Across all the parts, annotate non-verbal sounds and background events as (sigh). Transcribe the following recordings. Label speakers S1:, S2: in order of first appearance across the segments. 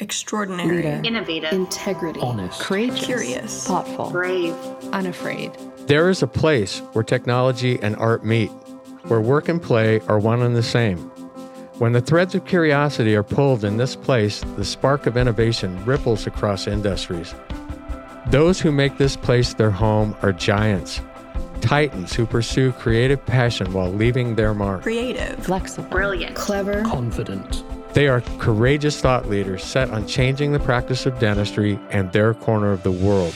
S1: extraordinary,
S2: Leader.
S3: innovative,
S2: integrity,
S4: honest,
S2: courageous,
S1: curious,
S2: thoughtful,
S3: brave,
S2: unafraid.
S5: There is a place where technology and art meet, where work and play are one and the same. When the threads of curiosity are pulled in this place, the spark of innovation ripples across industries. Those who make this place their home are giants, titans who pursue creative passion while leaving their mark.
S1: creative,
S2: Flexible,
S3: brilliant,
S2: clever,
S4: confident,
S5: They are courageous thought leaders set on changing the practice of dentistry and their corner of the world.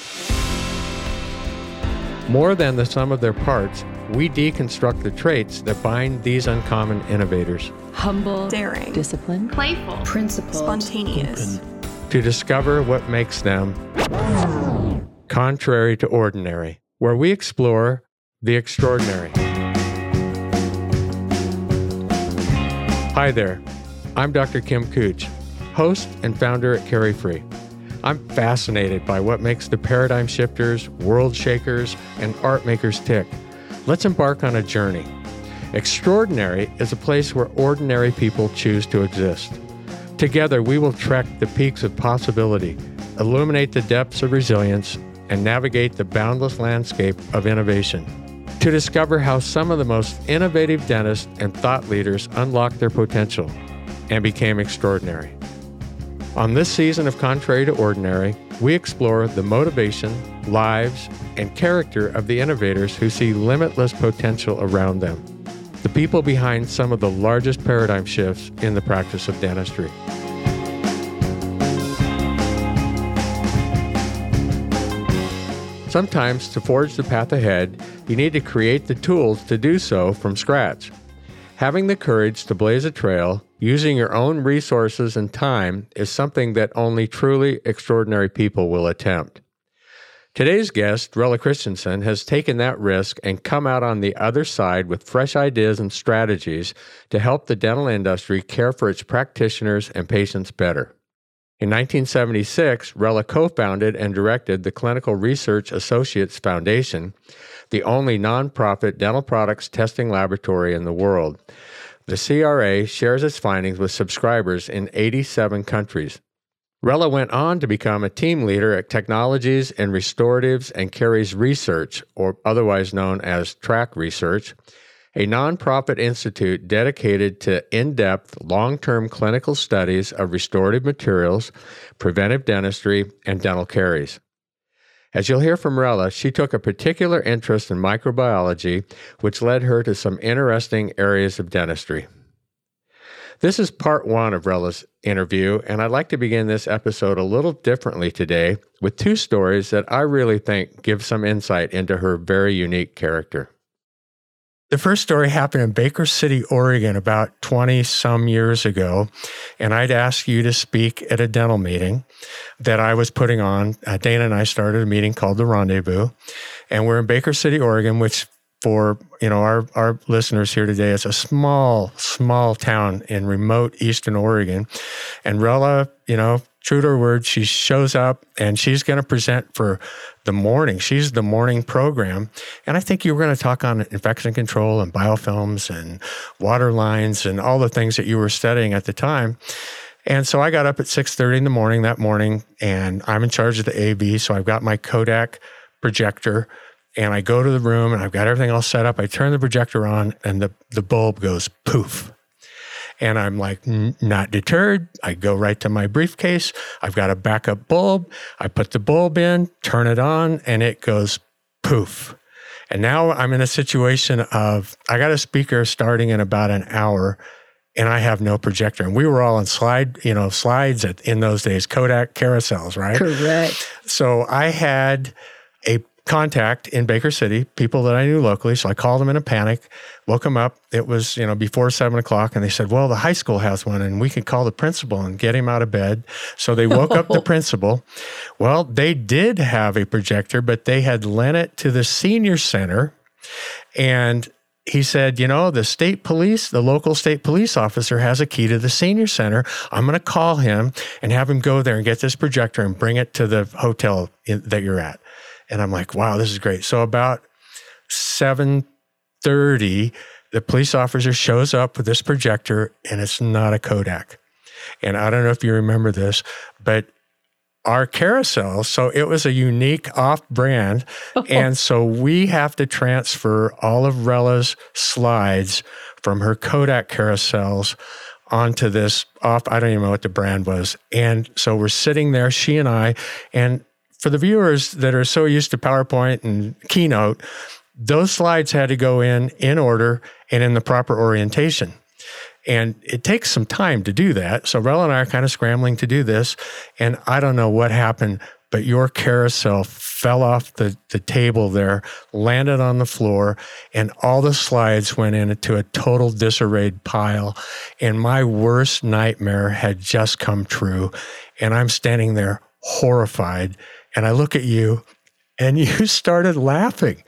S5: More than the sum of their parts, we deconstruct the traits that bind these uncommon innovators.
S2: Humble,
S1: daring,
S2: disciplined,
S3: playful,
S2: principled,
S1: spontaneous,
S4: open,
S5: to discover what makes them contrary to ordinary, where we explore the extraordinary. Hi there, I'm Dr. Kim Kutsch, host and founder at CariFree. I'm fascinated by what makes the paradigm shifters, world shakers, and art makers tick. Let's embark on a journey. Extraordinary is a place where ordinary people choose to exist. Together, we will trek the peaks of possibility, illuminate the depths of resilience, and navigate the boundless landscape of innovation. To discover how some of the most innovative dentists and thought leaders unlock their potential and became extraordinary. On this season of Contrary to Ordinary, we explore the motivation, lives, and character of the innovators who see limitless potential around them, the people behind some of the largest paradigm shifts in the practice of dentistry. Sometimes, to forge the path ahead, you need to create the tools to do so from scratch. Having the courage to blaze a trail, using your own resources and time, is something that only truly extraordinary people will attempt. Today's guest, Rella Christensen, has taken that risk and come out on the other side with fresh ideas and strategies to help the dental industry care for its practitioners and patients better. In 1976, Rella co founded and directed the Clinical Research Associates Foundation, the only nonprofit dental products testing laboratory in the world. The CRA shares its findings with subscribers in 87 countries. Rella went on to become a team leader at Technologies and Restoratives and Caries Research, or otherwise known as TRAC Research, a nonprofit institute dedicated to in depth, long term clinical studies of restorative materials, preventive dentistry, and dental caries. As you'll hear from Rella, she took a particular interest in microbiology, which led her to some interesting areas of dentistry. This is part one of Rella's interview, and I'd like to begin this episode a little differently today with two stories that I really think give some insight into her very unique character. The first story happened in Baker City, Oregon, about 20 some years ago. And I'd asked you to speak at a dental meeting that I was putting on. Uh, Dana and I started a meeting called The Rendezvous. And we're in Baker City, Oregon, which for you know our our listeners here today. It's a small small town in remote eastern Oregon. And Rella you know true to her word she shows up and she's going to present for the morning. She's the morning program. And I think you were going to talk on infection control and biofilms and water lines and all the things that you were studying at the time. And so I got up at 6:30 in the morning that morning and I'm in charge of the AV so I've got my Kodak projector and I go to the room and I've got everything all set up. I turn the projector on and the, the bulb goes poof. And I'm like, not deterred. I go right to my briefcase. I've got a backup bulb. I put the bulb in, turn it on, and it goes poof. And now I'm in a situation of I got a speaker starting in about an hour and I have no projector. And we were all on slide, you know, slides at, in those days, Kodak carousels, right?
S2: Correct.
S5: So I had a contact in Baker City, people that I knew locally. So I called them in a panic, woke them up. It was, you know, before seven o'clock. And they said, well, the high school has one and we could call the principal and get him out of bed. So they woke up the (laughs) principal. Well, they did have a projector, but they had lent it to the senior center. And he said, You know, the state police, the local state police officer has a key to the senior center. I'm going to call him and have him go there and get this projector and bring it to the hotel in, that you're at. And I'm like, wow, this is great. So about 7:30, the police officer shows up with this projector and it's not a Kodak. And I don't know if you remember this, but our carousel, so it was a unique off brand. (laughs) and so we have to transfer all of Rella's slides from her Kodak carousels onto this off. I don't even know what the brand was. And so we're sitting there, she and I, and for the viewers that are so used to PowerPoint and Keynote, those slides had to go in in order and in the proper orientation. And it takes some time to do that. So Rella and I are kind of scrambling to do this. And I don't know what happened, but your carousel fell off the, the table there, landed on the floor, and all the slides went into a total disarrayed pile. And my worst nightmare had just come true. And I'm standing there horrified. And I look at you and (laughs) you started laughing.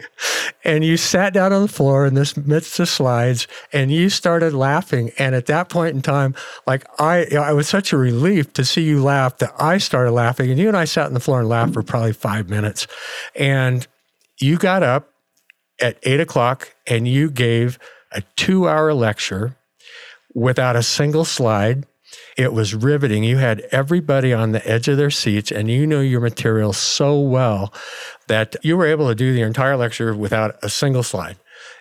S5: And you sat down on the floor in this midst of slides and you started laughing. And at that point in time like i i was such a relief to see you laugh that i started laughing. And you and i sat on the floor and laughed for probably five minutes. And you got up at eight o'clock and you gave a two hour lecture without a single slide it was riveting. You had everybody on the edge of their seats, and you knew your material so well that you were able to do the entire lecture without a single slide.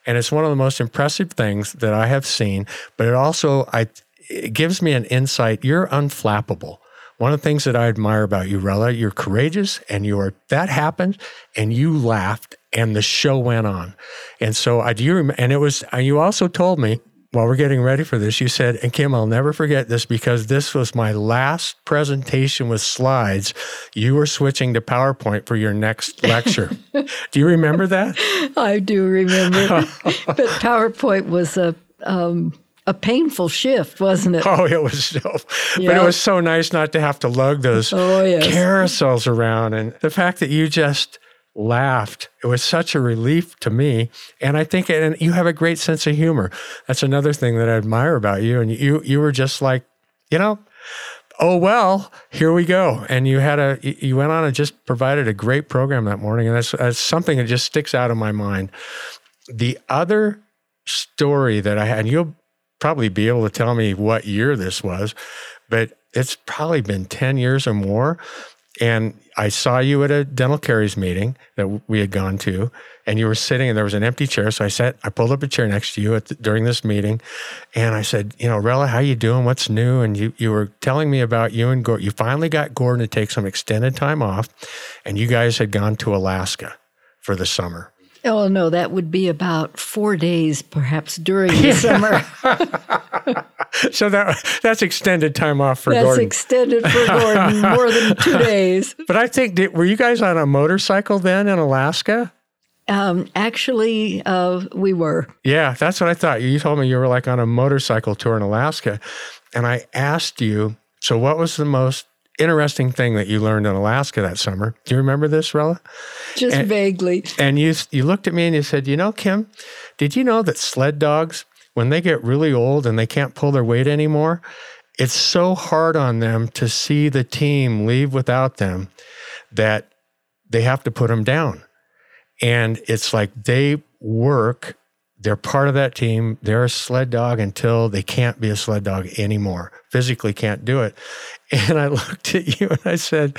S5: And it's one of the most impressive things that I have seen, but it also I, it gives me an insight. You're unflappable. One of the things that I admire about you, Rella, you're courageous and you're that happened and you laughed and the show went on. And so I do you and it was and you also told me while we're getting ready for this, you said, and Kim, I'll never forget this because this was my last presentation with slides. You were switching to PowerPoint for your next lecture. (laughs) do you remember that?
S1: I do remember. (laughs) but PowerPoint was a, um, a painful shift, wasn't it?
S5: Oh, it was so. Yep. But it was so nice not to have to lug those oh, yes. carousels around. And the fact that you just laughed. It was such a relief to me. And I think and you have a great sense of humor. That's another thing that I admire about you. And you you were just like, you know, oh well, here we go. And you had a you went on and just provided a great program that morning. And that's, that's something that just sticks out of my mind. The other story that I had, and you'll probably be able to tell me what year this was, but it's probably been 10 years or more and I saw you at a dental caries meeting that we had gone to, and you were sitting, and there was an empty chair. So I sat, I pulled up a chair next to you the, during this meeting, and I said, "You know, Rella, how you doing? What's new?" And you you were telling me about you and Gordon. You finally got Gordon to take some extended time off, and you guys had gone to Alaska for the summer.
S1: Oh no, that would be about four days, perhaps during the (laughs) summer. (laughs) (laughs)
S5: so that that's extended time off for Gordon.
S1: that's
S5: Gordon.
S1: extended for (laughs) Gordon, more than two days.
S5: But I think did, were you guys on a motorcycle then in Alaska?
S1: Um, actually, uh, we were.
S5: Yeah, that's what I thought. You told me you were like on a motorcycle tour in Alaska, and I asked you. So, what was the most interesting thing that you learned in Alaska that summer. Do you remember this, Rella?
S1: Just
S5: and,
S1: vaguely.
S5: And you you looked at me and you said, "You know, Kim, did you know that sled dogs, when they get really old and they can't pull their weight anymore, it's so hard on them to see the team leave without them that they have to put them down. And it's like they work they're part of that team. They're a sled dog until they can't be a sled dog anymore, physically can't do it. (laughs) And I looked at you and I said,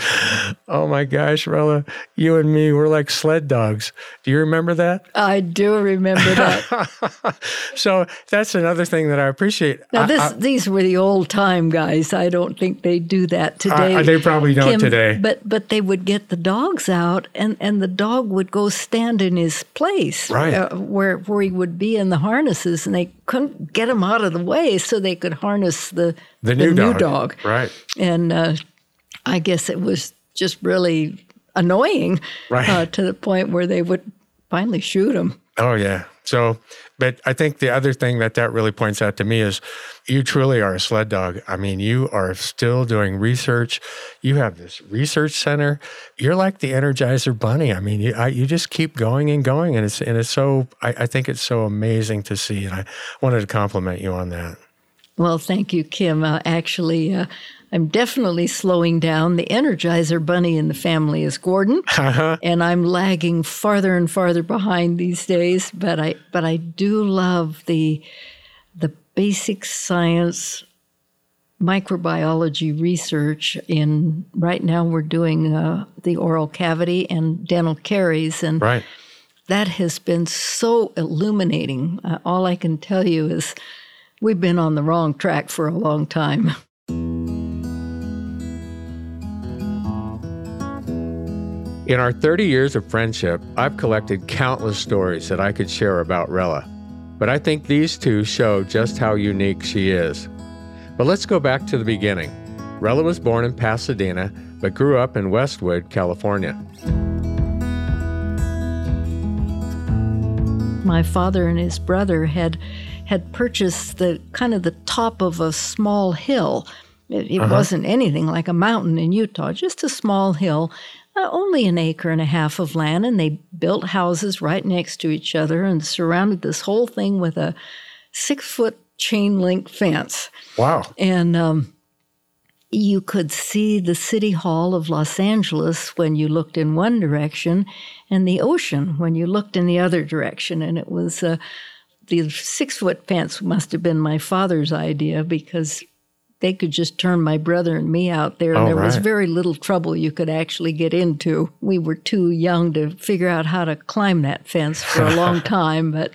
S5: Oh my gosh, Rella, you and me, we're like sled dogs. Do you remember that?
S1: I do remember that. (laughs)
S5: so that's another thing that I appreciate.
S1: Now, this, I, these were the old time guys. I don't think they do that today.
S5: they probably don't
S1: Kim,
S5: today.
S1: But but they would get the dogs out and, and the dog would go stand in his place
S5: right.
S1: Uh, where, where he would be in the harnesses and they couldn't get him out of the way so they could harness the,
S5: the, new,
S1: the
S5: dog.
S1: new dog.
S5: Right.
S1: And uh, I guess it was just really annoying
S5: right.
S1: uh, to the point where they would finally shoot him.
S5: Oh, yeah. So, but I think the other thing that that really points out to me is you truly are a sled dog. I mean, you are still doing research. You have this research center. You're like the Energizer Bunny. I mean, you, I, you just keep going and going, and it's and it's so. I, I think it's so amazing to see, and I wanted to compliment you on that.
S1: Well, thank you, Kim. Uh, actually, uh, I'm definitely slowing down. The Energizer Bunny in the family is Gordon, (laughs) uh-huh. and I'm lagging farther and farther behind these days. But I, but I do love the the basic science microbiology research in right now we're doing uh, the oral cavity and dental caries and
S5: right.
S1: that has been so illuminating uh, all i can tell you is we've been on the wrong track for a long time (laughs)
S5: In our 30 years of friendship, I've collected countless stories that I could share about Rella. But I think these two show just how unique she is. But let's go back to the beginning. Rella was born in Pasadena, but grew up in Westwood, California.
S1: My father and his brother had had purchased the kind of the top of a small hill. It, it uh-huh. wasn't anything like a mountain in Utah, just a small hill uh, only an acre and a half of land, and they built houses right next to each other and surrounded this whole thing with a six foot chain link fence.
S5: Wow.
S1: And um, you could see the City Hall of Los Angeles when you looked in one direction and the ocean when you looked in the other direction. And it was uh, the six foot fence must have been my father's idea because they could just turn my brother and me out there, and oh, there right. was very little trouble you could actually get into. We were too young to figure out how to climb that fence for a long (laughs) time, but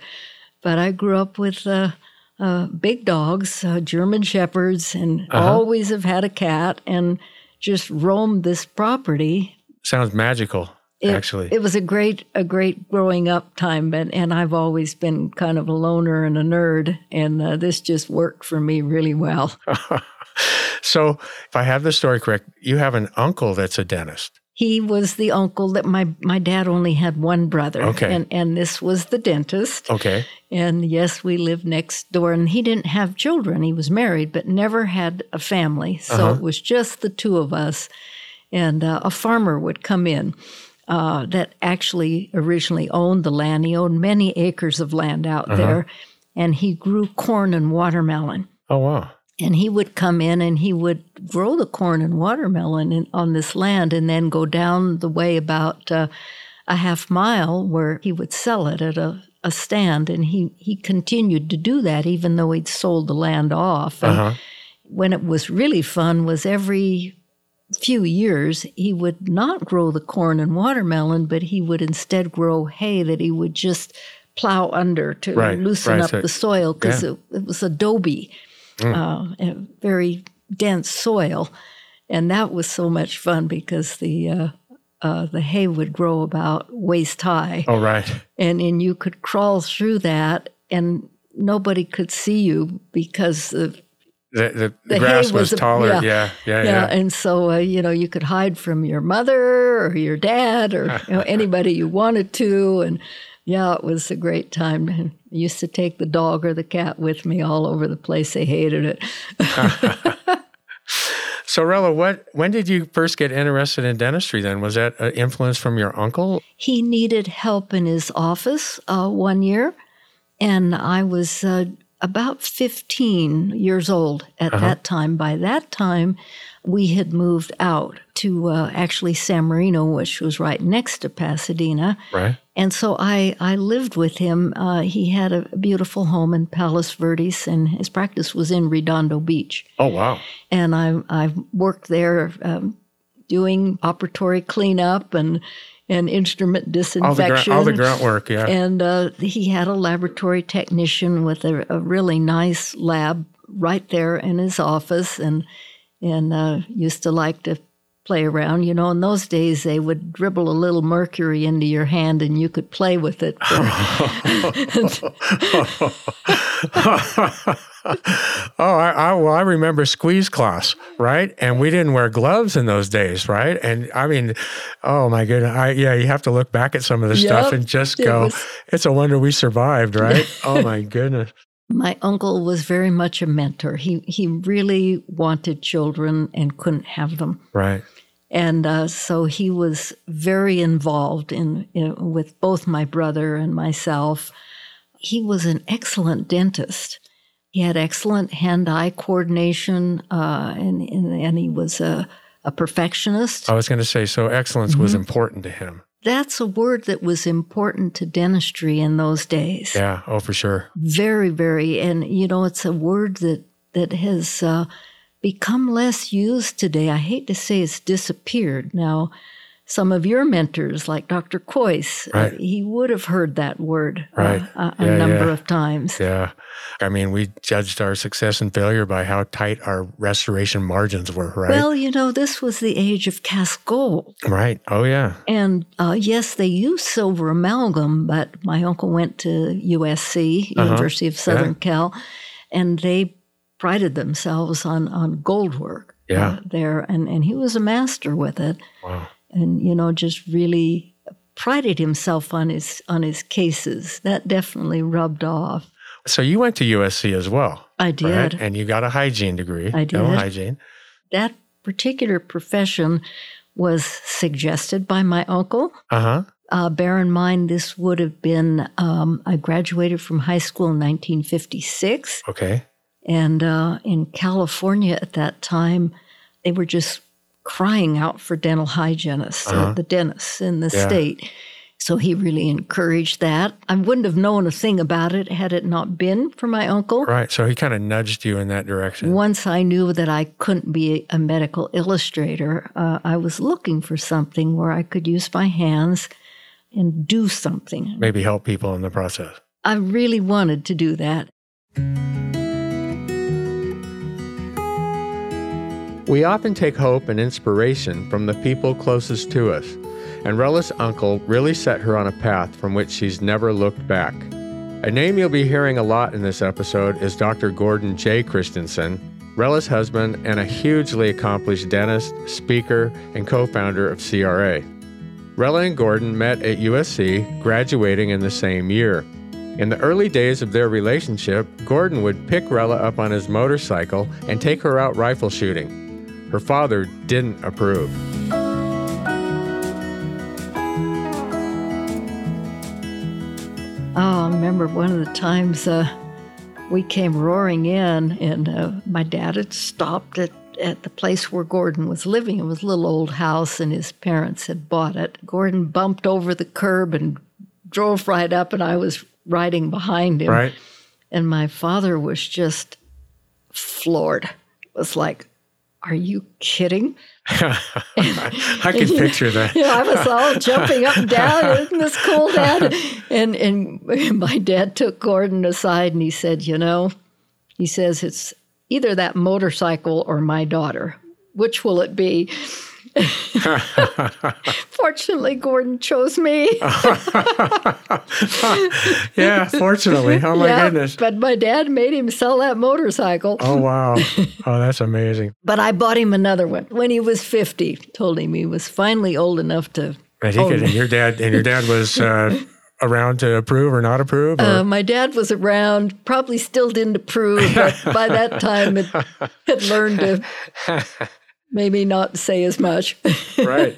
S1: but I grew up with. Uh, uh, big dogs, uh, German shepherds, and uh-huh. always have had a cat and just roamed this property.
S5: Sounds magical.
S1: It,
S5: actually,
S1: it was a great a great growing up time, and and I've always been kind of a loner and a nerd, and uh, this just worked for me really well. (laughs)
S5: so, if I have the story correct, you have an uncle that's a dentist.
S1: He was the uncle that my my dad only had one brother.
S5: Okay.
S1: And and this was the dentist.
S5: Okay.
S1: And yes, we lived next door and he didn't have children. He was married but never had a family. So uh-huh. it was just the two of us. And uh, a farmer would come in. Uh, that actually originally owned the land. He owned many acres of land out uh-huh. there, and he grew corn and watermelon.
S5: Oh, wow
S1: and he would come in and he would grow the corn and watermelon in, on this land and then go down the way about uh, a half mile where he would sell it at a, a, stand and he, he continued to do that even though he'd sold the land off uh-huh. when it was really fun was every few years he would not grow the corn and watermelon but he would instead grow hay that he would just plow under to right, loosen right, up so, the soil because yeah. it, it was adobe mm. uh, very dense soil. And that was so much fun because the uh, uh, the hay would grow about waist high.
S5: Oh, right.
S1: And and you could crawl through that, and nobody could see you because the
S5: the, the, the grass was, was, taller. Yeah, yeah, yeah. yeah.
S1: And so uh, you know you could hide from your mother or your dad or you know, anybody you wanted to, and yeah, it was a great time. I used to take the dog or the cat with me all over the place. They hated it. (laughs) (laughs)
S5: so, Rella, what when did you first get interested in dentistry? Then was that an influence from your uncle?
S1: He needed help in his office uh, one year, and I was uh, about 15 years old at uh-huh. that time. By that time, we had moved out to uh, actually San Marino, which was right next to Pasadena.
S5: Right.
S1: And so I, I lived with him. Uh, he had a beautiful home in Palos Verdes, and his practice was in Redondo Beach.
S5: Oh, wow.
S1: And I, I worked there um, doing operatory cleanup and and instrument disinfection.
S5: All the, grunt, all the grunt work, yeah.
S1: And uh, he had a laboratory technician with a, a, really nice lab right there in his office, and and uh, used to like to play around. You know, in those days they would dribble a little mercury into your hand and you could play with it. (laughs)
S5: oh, I, I, well, I remember squeeze cloths, right? And we didn't wear gloves in those days, right? And I mean, oh my goodness, I, yeah, you have to look back at some of the yep, stuff and just go, it was, it's a wonder we survived, right? (laughs) oh my goodness.
S1: My uncle was very much a mentor. He he really wanted children and couldn't have them.
S5: Right.
S1: And uh, so he was very involved in, in, with both my brother and myself. He was an excellent dentist. He had excellent hand-eye coordination, uh, and, and, and he was a, a perfectionist.
S5: I was going to say, so excellence mm-hmm. was important to him.
S1: That's a word that was important to dentistry in those days.
S5: Yeah, oh, for sure.
S1: Very, very, and you know, it's a word that that has uh, become less used today. I hate to say it's disappeared. Now, some of your mentors, like Dr. Kois, uh,
S5: Right.
S1: uh, he would have heard that word uh,
S5: Right.
S1: a, a
S5: Yeah,
S1: number
S5: yeah.
S1: of times.
S5: Yeah. I mean, we judged our success and failure by how tight our restoration margins were, right?
S1: Well, you know, this was the age of cast gold.
S5: right. Oh, yeah.
S1: And uh, yes, they used silver amalgam, but my uncle went to USC,
S5: Uh-huh.
S1: University of Southern Cal, and they prided themselves on, on gold work
S5: Yeah.
S1: uh, there. And, and he was a master with it.
S5: Wow.
S1: And you know just really prided himself on his on his cases that definitely rubbed off
S5: So you went to USC as well,
S1: i did
S5: right? And you got a hygiene degree.
S1: I did.
S5: hygiene.
S1: that particular profession was suggested by my uncle
S5: Uh huh.
S1: uh, bear in mind this would have been um, i graduated from high school in 1956
S5: Okay.
S1: and uh, in california at that time they were just crying out for dental hygienists uh,
S5: Uh-huh.
S1: the dentists in the
S5: Yeah.
S1: state so he really encouraged that i wouldn't have known a thing about it had it not been for my uncle
S5: Right. So he kind of nudged you in that direction.
S1: once i knew that i couldn't be a medical illustrator uh, i was looking for something where i could use my hands and do something
S5: Maybe help people in the process.
S1: i really wanted to do that
S5: We often take hope and inspiration from the people closest to us, and Rella's uncle really set her on a path from which she's never looked back. A name you'll be hearing a lot in this episode is Dr. Gordon J. Christensen, Rella's husband and a hugely accomplished dentist, speaker, and co founder of CRA. Rella and Gordon met at USC, graduating in the same year. In the early days of their relationship, Gordon would pick Rella up on his motorcycle and take her out rifle shooting. Her father didn't approve.
S1: Oh, I remember one of the times uh, we came roaring in, and uh, my dad had stopped at, at the place where Gordon was living. It was a little old house, and his parents had bought it. Gordon bumped over the curb and drove right up, and I was riding behind him.
S5: Right?
S1: And my father was just floored. It was like, Are you kidding? (laughs)
S5: I can (laughs) picture that.
S1: you know, I was all jumping up and down. Isn't this cool, Dad? And and (laughs) my dad took Gordon aside and he said, you know, he says it's either that motorcycle or my daughter. Which will it be? (laughs) Fortunately, Gordon chose me. (laughs)
S5: yeah, fortunately. Oh my
S1: Yeah,
S5: goodness.
S1: But my dad made him sell that motorcycle.
S5: Oh wow. (laughs) Oh, that's amazing.
S1: But I bought him another one when he was 50. Told him he was finally old enough to.
S5: And he could, and your dad and your dad was uh, around to approve or not approve. Or,
S1: Uh, my dad was around, probably still didn't approve, but by that time it had learned to maybe not say as much. (laughs)
S5: right.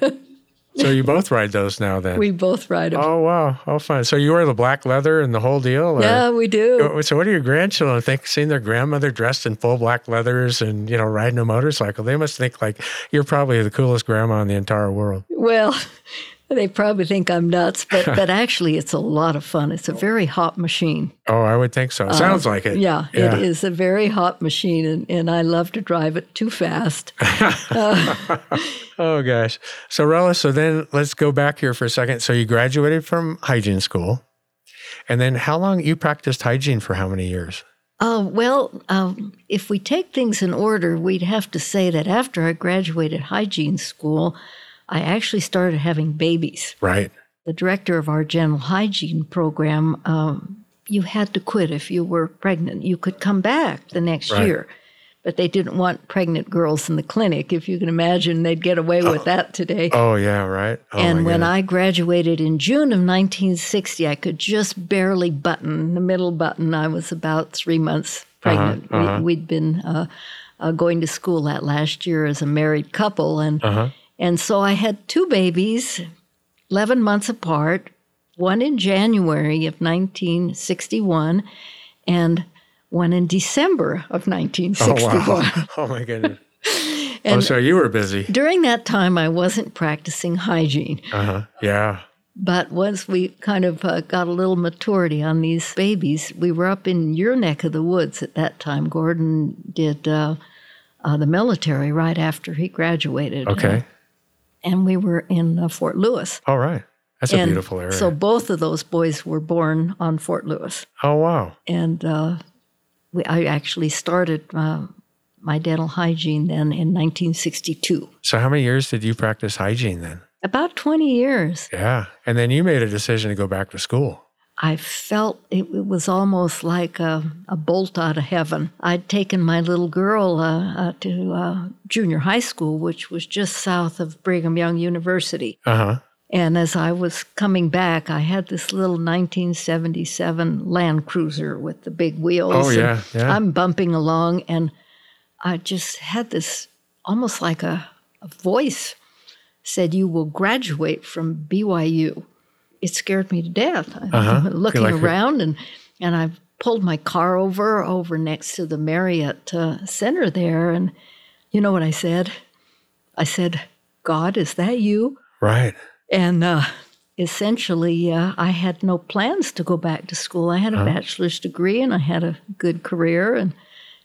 S5: So you both ride those now then.
S1: we both ride them.
S5: oh wow. Oh fun. So you wear the black leather and the whole deal? or-
S1: yeah, we do.
S5: So what do your grandchildren think? Seeing their grandmother dressed in full black leathers and you know riding a motorcycle, they must think like you're probably the coolest grandma in the entire world.
S1: Well, they probably think I'm nuts, but, (laughs) but actually it's a lot of fun. It's a very hot machine.
S5: Oh, I would think so. Sounds like it.
S1: Uh, Yeah,
S5: Yeah.
S1: it is a very hot machine, and, and I love to drive it too fast. (laughs)
S5: Oh gosh. So Rella, so then let's go back here for a second. So you graduated from hygiene school, and then how long you practiced hygiene for? How many years?
S1: Uh, well, um, if we take things in order, we'd have to say that after I graduated hygiene school, I actually started having babies.
S5: Right.
S1: The director of our general hygiene program, um, you had to quit if you were pregnant. You could come back the next
S5: Right.
S1: year, but they didn't want pregnant girls in the clinic. If you can imagine, they'd get away with that today.
S5: Oh yeah. Right. Oh,
S1: and when. I graduated in June of 1960, I could just barely button the middle button. I was about three months pregnant.
S5: uh-huh.
S1: We, we'd been uh, uh, going to school that last year as a married couple, and
S5: Uh-huh.
S1: And so I had two babies, 11 months apart. One in January of 1961, and one in December of 1961.
S5: Oh
S1: 1961.
S5: wow. (laughs) oh my goodness. (laughs) oh,
S1: And-
S5: so you were busy.
S1: During that time, I wasn't practicing hygiene.
S5: Uh huh. Yeah.
S1: But once we kind of uh, got a little maturity on these babies, we were up in your neck of the woods at that time. Gordon did uh, uh, the military right after he graduated.
S5: Okay.
S1: And we were in uh, Fort Lewis.
S5: All right. That's a beautiful area.
S1: So both of those boys were born on Fort Lewis.
S5: oh, wow.
S1: And uh, we, I actually started uh, my dental hygiene then in 1962.
S5: So, how many years did you practice hygiene then?
S1: About 20 years.
S5: Yeah. And then you made a decision to go back to school.
S1: I felt it, it was almost like a, a bolt out of heaven. I'd taken my little girl uh, uh, to uh, junior high school, which was just south of Brigham Young University.
S5: Uh huh.
S1: And as I was coming back, I had this little 1977 Land Cruiser with the big wheels.
S5: Oh, yeah, yeah.
S1: I'm bumping along, and I just had this almost like a, a voice said, You will graduate from BYU. It scared me to death.
S5: Uh-huh. (laughs)
S1: Looking
S5: like,
S1: around, and, and I pulled my car over, over next to the Marriott uh, Center there. And you know what I said? I said, God, is that you?
S5: Right.
S1: And uh, essentially, uh, I had no plans to go back to school. I had a bachelor's degree and I had a good career, and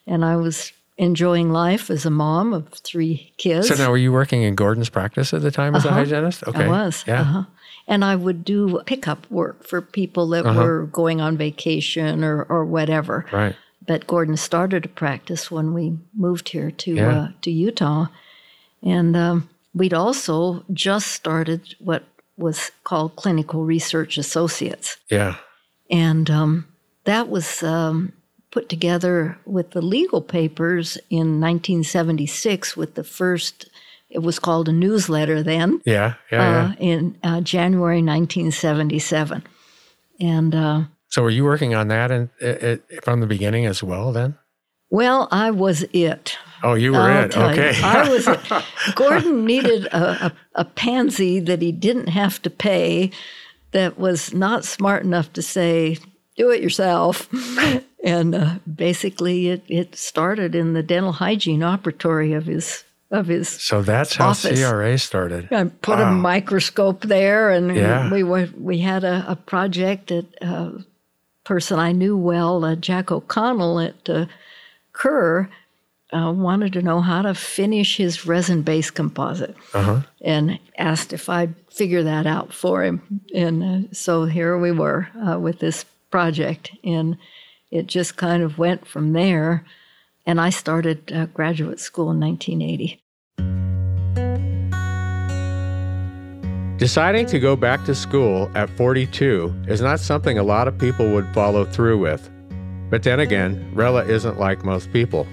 S1: and I was enjoying life as a mom of three kids.
S5: So, now were you working in Gordon's practice at the time as a hygienist? Okay.
S1: Uh-huh. I was.
S5: Yeah.
S1: uh-huh. And I would do pickup work for people that
S5: Uh-huh.
S1: were going on vacation or, or whatever.
S5: Right.
S1: But Gordon started a practice when we moved here to
S5: Yeah.
S1: uh, to Utah, and um, we'd also just started what was called Clinical Research Associates,
S5: Yeah.
S1: and um, that was um, put together with the legal papers in 1976 with the first. It was called a newsletter then
S5: Yeah. Yeah. yeah.
S1: uh, in uh, January 1977, and. Uh,
S5: So, were you working on that and from the beginning as well then?
S1: well, I was it.
S5: Oh, you were
S1: I'll
S5: it.
S1: tell you.
S5: Okay.
S1: I (laughs) was. it. Gordon needed a, a, a pansy that he didn't have to pay, that was not smart enough to say, "Do it yourself." (laughs) and uh, basically, it, it started in the dental hygiene operatory of his of his.
S5: so, that's how
S1: Office.
S5: CRA started.
S1: I put a microscope there, and
S5: Yeah.
S1: we were we had a, a project that a person I knew well, uh, Jack O'Connell at uh, Kerr, uh, wanted to know how to finish his resin-based composite,
S5: Uh-huh.
S1: and asked if I'd figure that out for him. And uh, so here we were uh, with this project, and it just kind of went from there. And I started uh, graduate school in 1980.
S5: Deciding to go back to school at 42 is not something a lot of people would follow through with. But then again, Rella isn't like most people.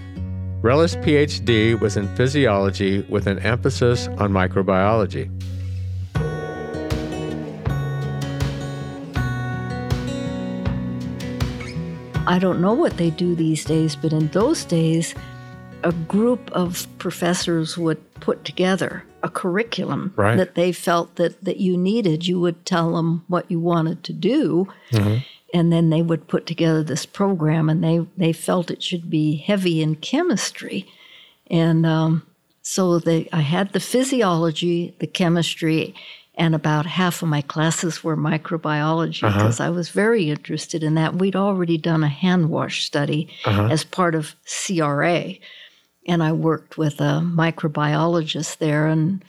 S5: Rella's PhD was in physiology with an emphasis on microbiology.
S1: I don't know what they do these days, but in those days, a group of professors would put together a curriculum
S5: Right.
S1: that they felt that, that you needed. You would tell them what you wanted to do, and then they would put together this program, and they, they felt it should be heavy in chemistry. And um, so they, I had the physiology, the chemistry, and about half of my classes were microbiology because I was very interested in that. We'd already done a hand wash study as part of CRA, and I worked with a microbiologist there, and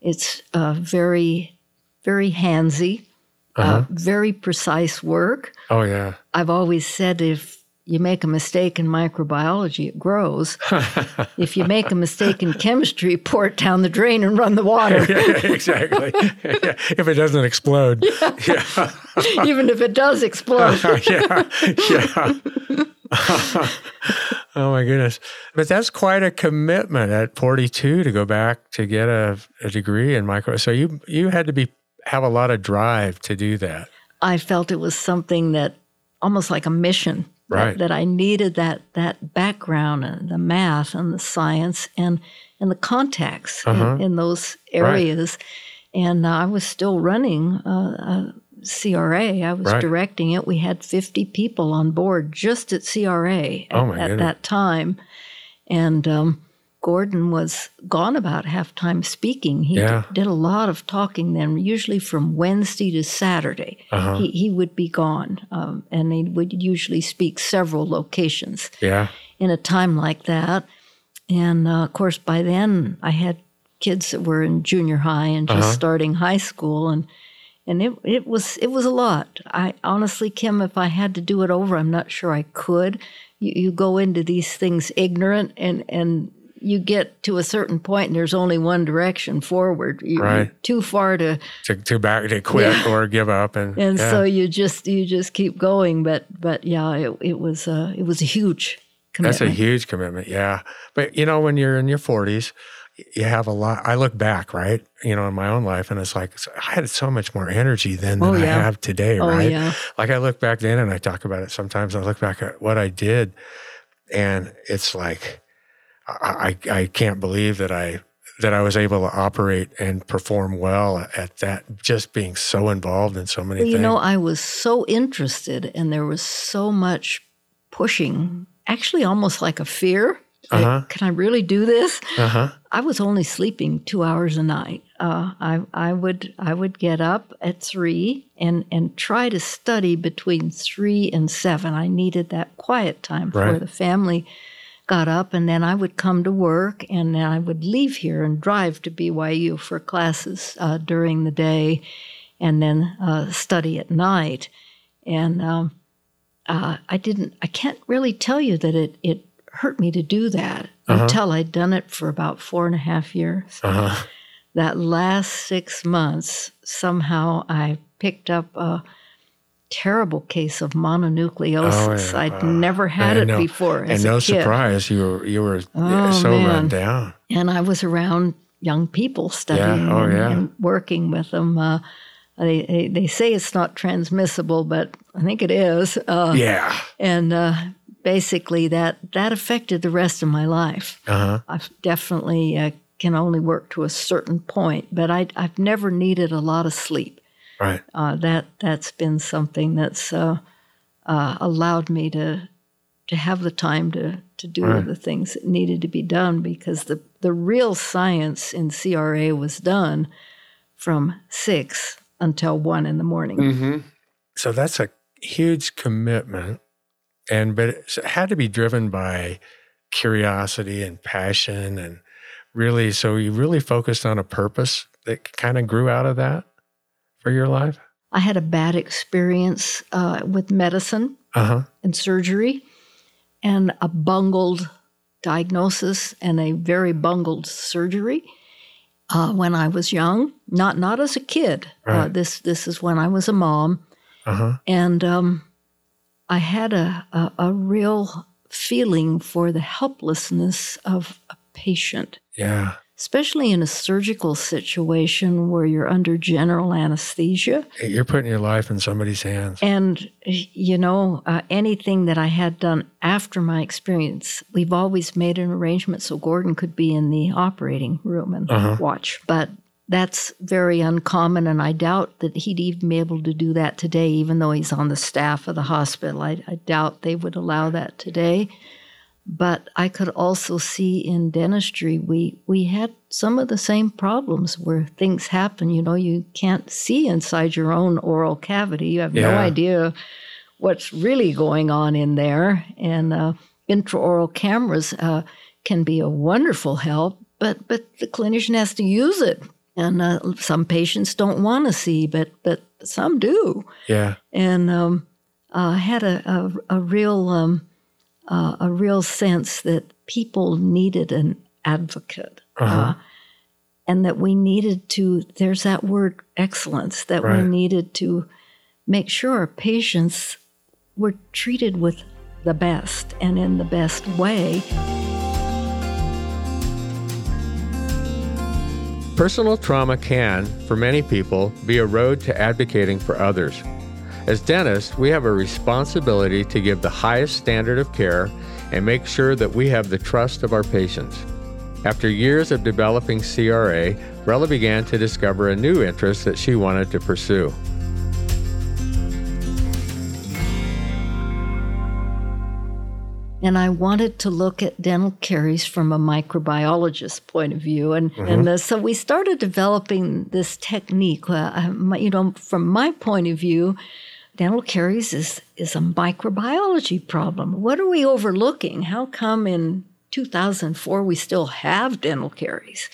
S1: it's uh, very, very handsy, uh, very precise work.
S5: Oh, yeah.
S1: I've always said if you make a mistake in microbiology, it grows. (laughs) if you make a mistake in chemistry, (laughs) pour it down the drain and run the water, (laughs)
S5: exactly. if it doesn't explode. Yeah.
S1: even if it does explode.
S5: yeah. Yeah. oh my goodness. But that's quite a commitment at 42 to go back to get a, a degree in micro. So you you had to be have a lot of drive to do that.
S1: I felt it was something that almost like a mission. That-
S5: Right.
S1: That, I needed that that background and the math and the science and and the contacts in, in those areas. And I was still running uh, a CRA. I was
S5: Right.
S1: directing it. We had 50 people on board just at CRA at,
S5: Oh,
S1: at that time. And um, Gordon was gone about halftime speaking. He
S5: Yeah.
S1: d- did a lot of talking then, usually from Wednesday to Saturday.
S5: Uh-huh.
S1: He, he would be gone, um, and he would usually speak several locations.
S5: Yeah.
S1: In a time like that, And uh, of course, by then I had kids that were in junior high and just
S5: Uh-huh.
S1: starting high school, and and it it was it was a lot. I honestly, Kim, if I had to do it over, I'm not sure I could. You, you go into these things ignorant, and and you get to a certain point, and there's only one direction forward. You,
S5: Right.
S1: You're too far to
S5: To, to back to quit
S1: Yeah.
S5: or give up and
S1: and
S5: yeah.
S1: so you just you just keep going but but yeah it, it was uh it was a huge commitment.
S5: That's a huge commitment, yeah. But you know, when you're in your 40s, you have a lot. I look back, right? You know, in my own life, and it's like I had so much more energy then than
S1: Oh,
S5: I have today,
S1: oh
S5: right?
S1: yeah
S5: Like I look back then, and I talk about it sometimes. I look back at what I did, and it's like I I, can't believe that I that I was able to operate and perform well at that. Just being so involved in so many
S1: Well, you
S5: things.
S1: know i was so interested and there was so much pushing actually almost like a fear Like,
S5: Uh-huh.
S1: can i really do this
S5: uh huh.
S1: i was only sleeping two hours a night uh, I, I would I would get up at three and, and try to study between three and seven. I needed that quiet time
S5: Right.
S1: the family got up, and then I would come to work, and then I would leave here and drive to BYU for classes uh, during the day, and then uh, study at night. And um, uh, I didn't. I can't really tell you that it it hurt me to do that until I'd done it for about four and a half years
S5: Uh huh.
S1: that last six months, somehow I picked up a terrible case of mononucleosis.
S5: Oh, yeah.
S1: I'd
S5: Uh,
S1: never had it
S5: know.
S1: before.
S5: And no
S1: kid.
S5: surprise, you were you were
S1: Oh,
S5: so run down.
S1: And I was around young people studying
S5: Oh,
S1: and,
S5: yeah.
S1: and working with them. Uh, they, they, they say it's not transmissible, but I think it is. Uh,
S5: Yeah.
S1: And uh, basically, that, that affected the rest of my life.
S5: Uh huh.
S1: I've definitely uh, can only work to a certain point, but I, I've never needed a lot of sleep.
S5: Right.
S1: Uh, that that's been something that's uh, uh, allowed me to to have the time to to do
S5: Right.
S1: the things that needed to be done because the the real science in CRA was done from six until one in the morning.
S5: Mm-hmm. So that's a huge commitment, and but it had to be driven by curiosity and passion, and really. So you really focused on a purpose that kind of grew out of that for your life.
S1: I had a bad experience uh, with medicine
S5: Uh huh.
S1: and surgery, and a bungled diagnosis and a very bungled surgery uh, when I was young. Not not as a kid. Uh, this this is when I was a mom,
S5: Uh huh.
S1: and um, I had a, a a real feeling for the helplessness of a patient,
S5: Yeah.
S1: Especially in a surgical situation where you're under general anesthesia.
S5: You're putting your life in somebody's hands.
S1: And, you know, uh, anything that I had done after my experience, we've always made an arrangement so Gordon could be in the operating room and
S5: Uh-huh.
S1: watch. But that's very uncommon, and I doubt that he'd even be able to do that today, even though he's on the staff of the hospital. I, I doubt they would allow that today. But I could also see in dentistry, we, we had some of the same problems where things happen. You know, you can't see inside your own oral cavity. You have no idea what's really going on in there. And uh, intraoral cameras uh, can be a wonderful help, but, but the clinician has to use it. And uh, some patients don't want to see, but, but some do
S5: Yeah.
S1: and um, uh, had a, a, a real um, uh, a real sense that people needed an advocate,
S5: Uh-huh.
S1: uh, and that we needed to. There's that word excellence that we needed to make sure our patients were treated with the best and in the best way.
S5: Personal trauma can, for many people, be a road to advocating for others. As dentists, we have a responsibility to give the highest standard of care and make sure that we have the trust of our patients. After years of developing CRA, Rella began to discover a new interest that she wanted to pursue.
S1: and I wanted to look at dental caries from a microbiologist point of view, and and uh, so we started developing this technique. Uh, you know, from my point of view, dental caries is is a microbiology problem. What are we overlooking? How come in 2004, we still have dental caries.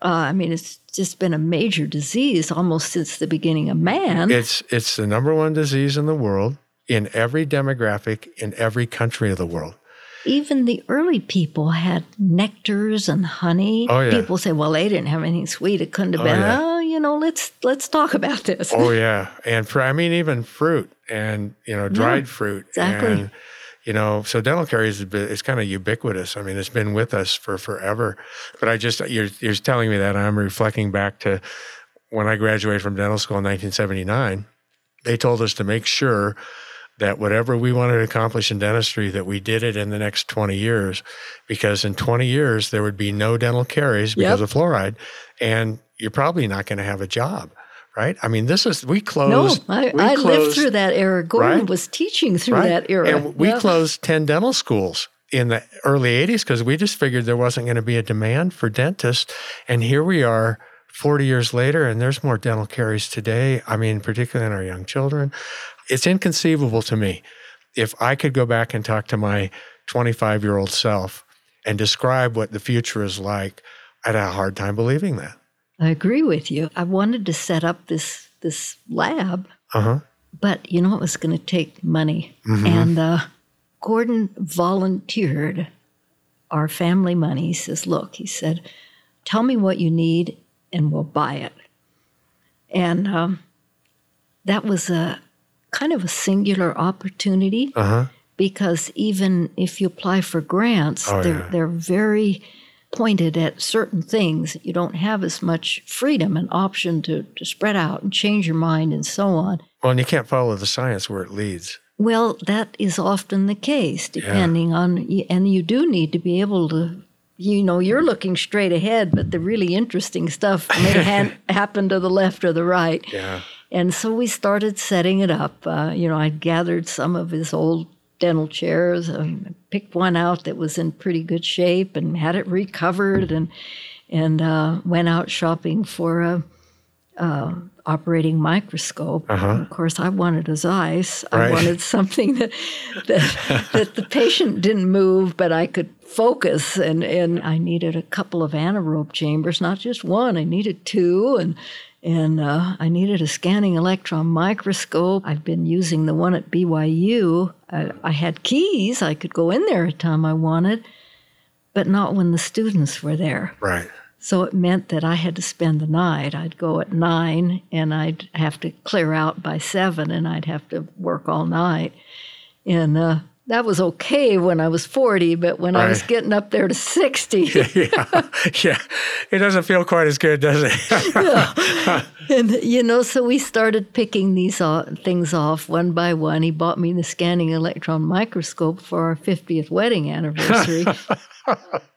S1: Uh, I mean, it's just been a major disease almost since the beginning of man.
S5: It's it's the number one disease in the world in every demographic in every country of the world.
S1: Even the early people had nectars and honey.
S5: Oh, yeah.
S1: People say, "Well, they didn't have anything sweet. It couldn't have
S5: Oh,
S1: been."
S5: yeah.
S1: Oh, you know, let's let's talk about this.
S5: Oh yeah, and for I mean even fruit and you know dried fruit
S1: exactly.
S5: and you know so dental caries is it's kind of ubiquitous. I mean it's been with us for forever. But I just you're you're telling me that I'm reflecting back to when I graduated from dental school in 1979. They told us to make sure that whatever we wanted to accomplish in dentistry that we did it in the next 20 years because in 20 years there would be no dental caries because
S1: Yep.
S5: of fluoride and you're probably not going to have a job right i mean this is we
S1: no,
S5: closed
S1: I,
S5: we
S1: I lived through that era. Gordon
S5: right?
S1: was teaching through
S5: right?
S1: that era.
S5: and we
S1: Yeah.
S5: closed 10 dental schools in the early 80s because we just figured there wasn't going to be a demand for dentists and here we are 40 years later and there's more dental caries today i mean particularly in our young children it's inconceivable to me if i could go back and talk to my 25 year old self and describe what the future is like i'd have a hard time believing that
S1: I agree with you. I wanted to set up this this lab,
S5: uh-huh
S1: but you know it was going to take money,
S5: Mm-hmm.
S1: and uh, Gordon volunteered our family money. He says, "Look," he said, "tell me what you need, and we'll buy it." And um, that was a kind of a singular opportunity
S5: uh-huh
S1: because even if you apply for grants,
S5: Oh,
S1: they're
S5: yeah.
S1: they're very pointed at certain things. You don't have as much freedom and option to, to spread out and change your mind and so on.
S5: well and you can't follow the science where it leads
S1: Well, that is often the case, depending on, and you do need to be able to, you know, you're looking straight ahead, but the really interesting stuff may (laughs) ha- happen to the left or the right.
S5: yeah
S1: And so we started setting it up. Uh, you know, I gathered some of his old dental chairs, um, picked one out that was in pretty good shape, and had it recovered, and and uh, went out shopping for a, uh operating microscope. Of course, I wanted a Zeiss. I wanted something that that, that the patient didn't move, but I could focus. And, and I needed a couple of anaerobe chambers, not just one. I needed two, and and uh, I needed a scanning electron microscope. I've been using the one at BYU. I, I had keys. I could go in there at time I wanted, but not when the students were there.
S5: right
S1: So it meant that I had to spend the night. I'd go at nine and I'd have to clear out by seven and I'd have to work all night. And uh, that was okay when I was 40, but when I was getting up there to 60, (laughs)
S5: yeah yeah. It doesn't feel quite as good does it? (laughs)
S1: And you know, so we started picking these things off one by one. He bought me the scanning electron microscope for our 50th wedding anniversary. (laughs)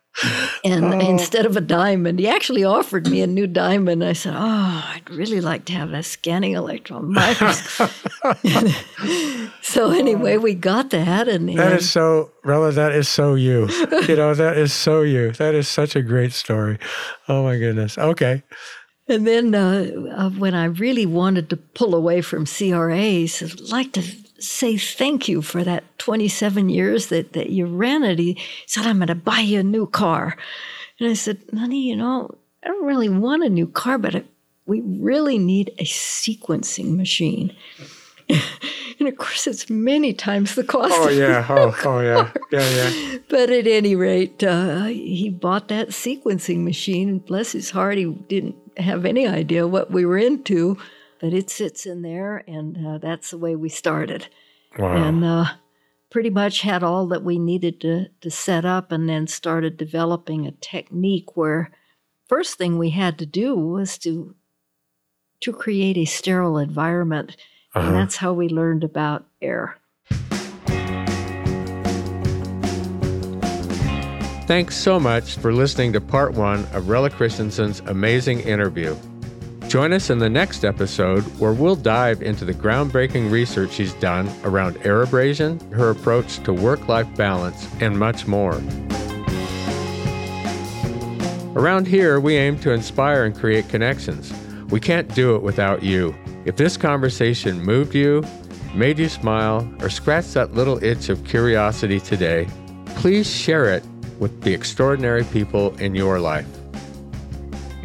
S1: And instead of a diamond, he actually offered me a new diamond. I said, Oh, I'd really like to have a scanning electron microscope. (laughs) so, anyway, we got that. And,
S5: That
S1: and
S5: is so, Rella, that is so you. You know, that is so you. That is such a great story. Oh my goodness. Okay.
S1: And then uh, uh, when I really wanted to pull away from CRAs, I'd like to say thank you for that 27 years that, that you ran it. He said, I'm going to buy you a new car. And I said, honey, you know, I don't really want a new car, but I, we really need a sequencing machine. (laughs) and of course, it's many times the cost.
S5: Oh yeah. (laughs) Oh, oh yeah. Yeah, yeah.
S1: but at any rate, uh, he bought that sequencing machine, and bless his heart, he didn't have any idea what we were into. But it sits in there, and uh, that's the way we started.
S5: Wow.
S1: And uh, pretty much had all that we needed to, to set up, and then started developing a technique where first thing we had to do was to to create a sterile environment,
S5: Uh-huh.
S1: and that's how we learned about air.
S5: Thanks so much for listening to part one of Rella Christensen's amazing interview. Join us in the next episode where we'll dive into the groundbreaking research she's done around air abrasion, her approach to work life balance, and much more. Around here, we aim to inspire and create connections. We can't do it without you. If this conversation moved you, made you smile, or scratched that little itch of curiosity today, please share it with the extraordinary people in your life.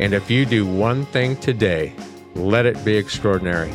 S5: And if you do one thing today, let it be extraordinary.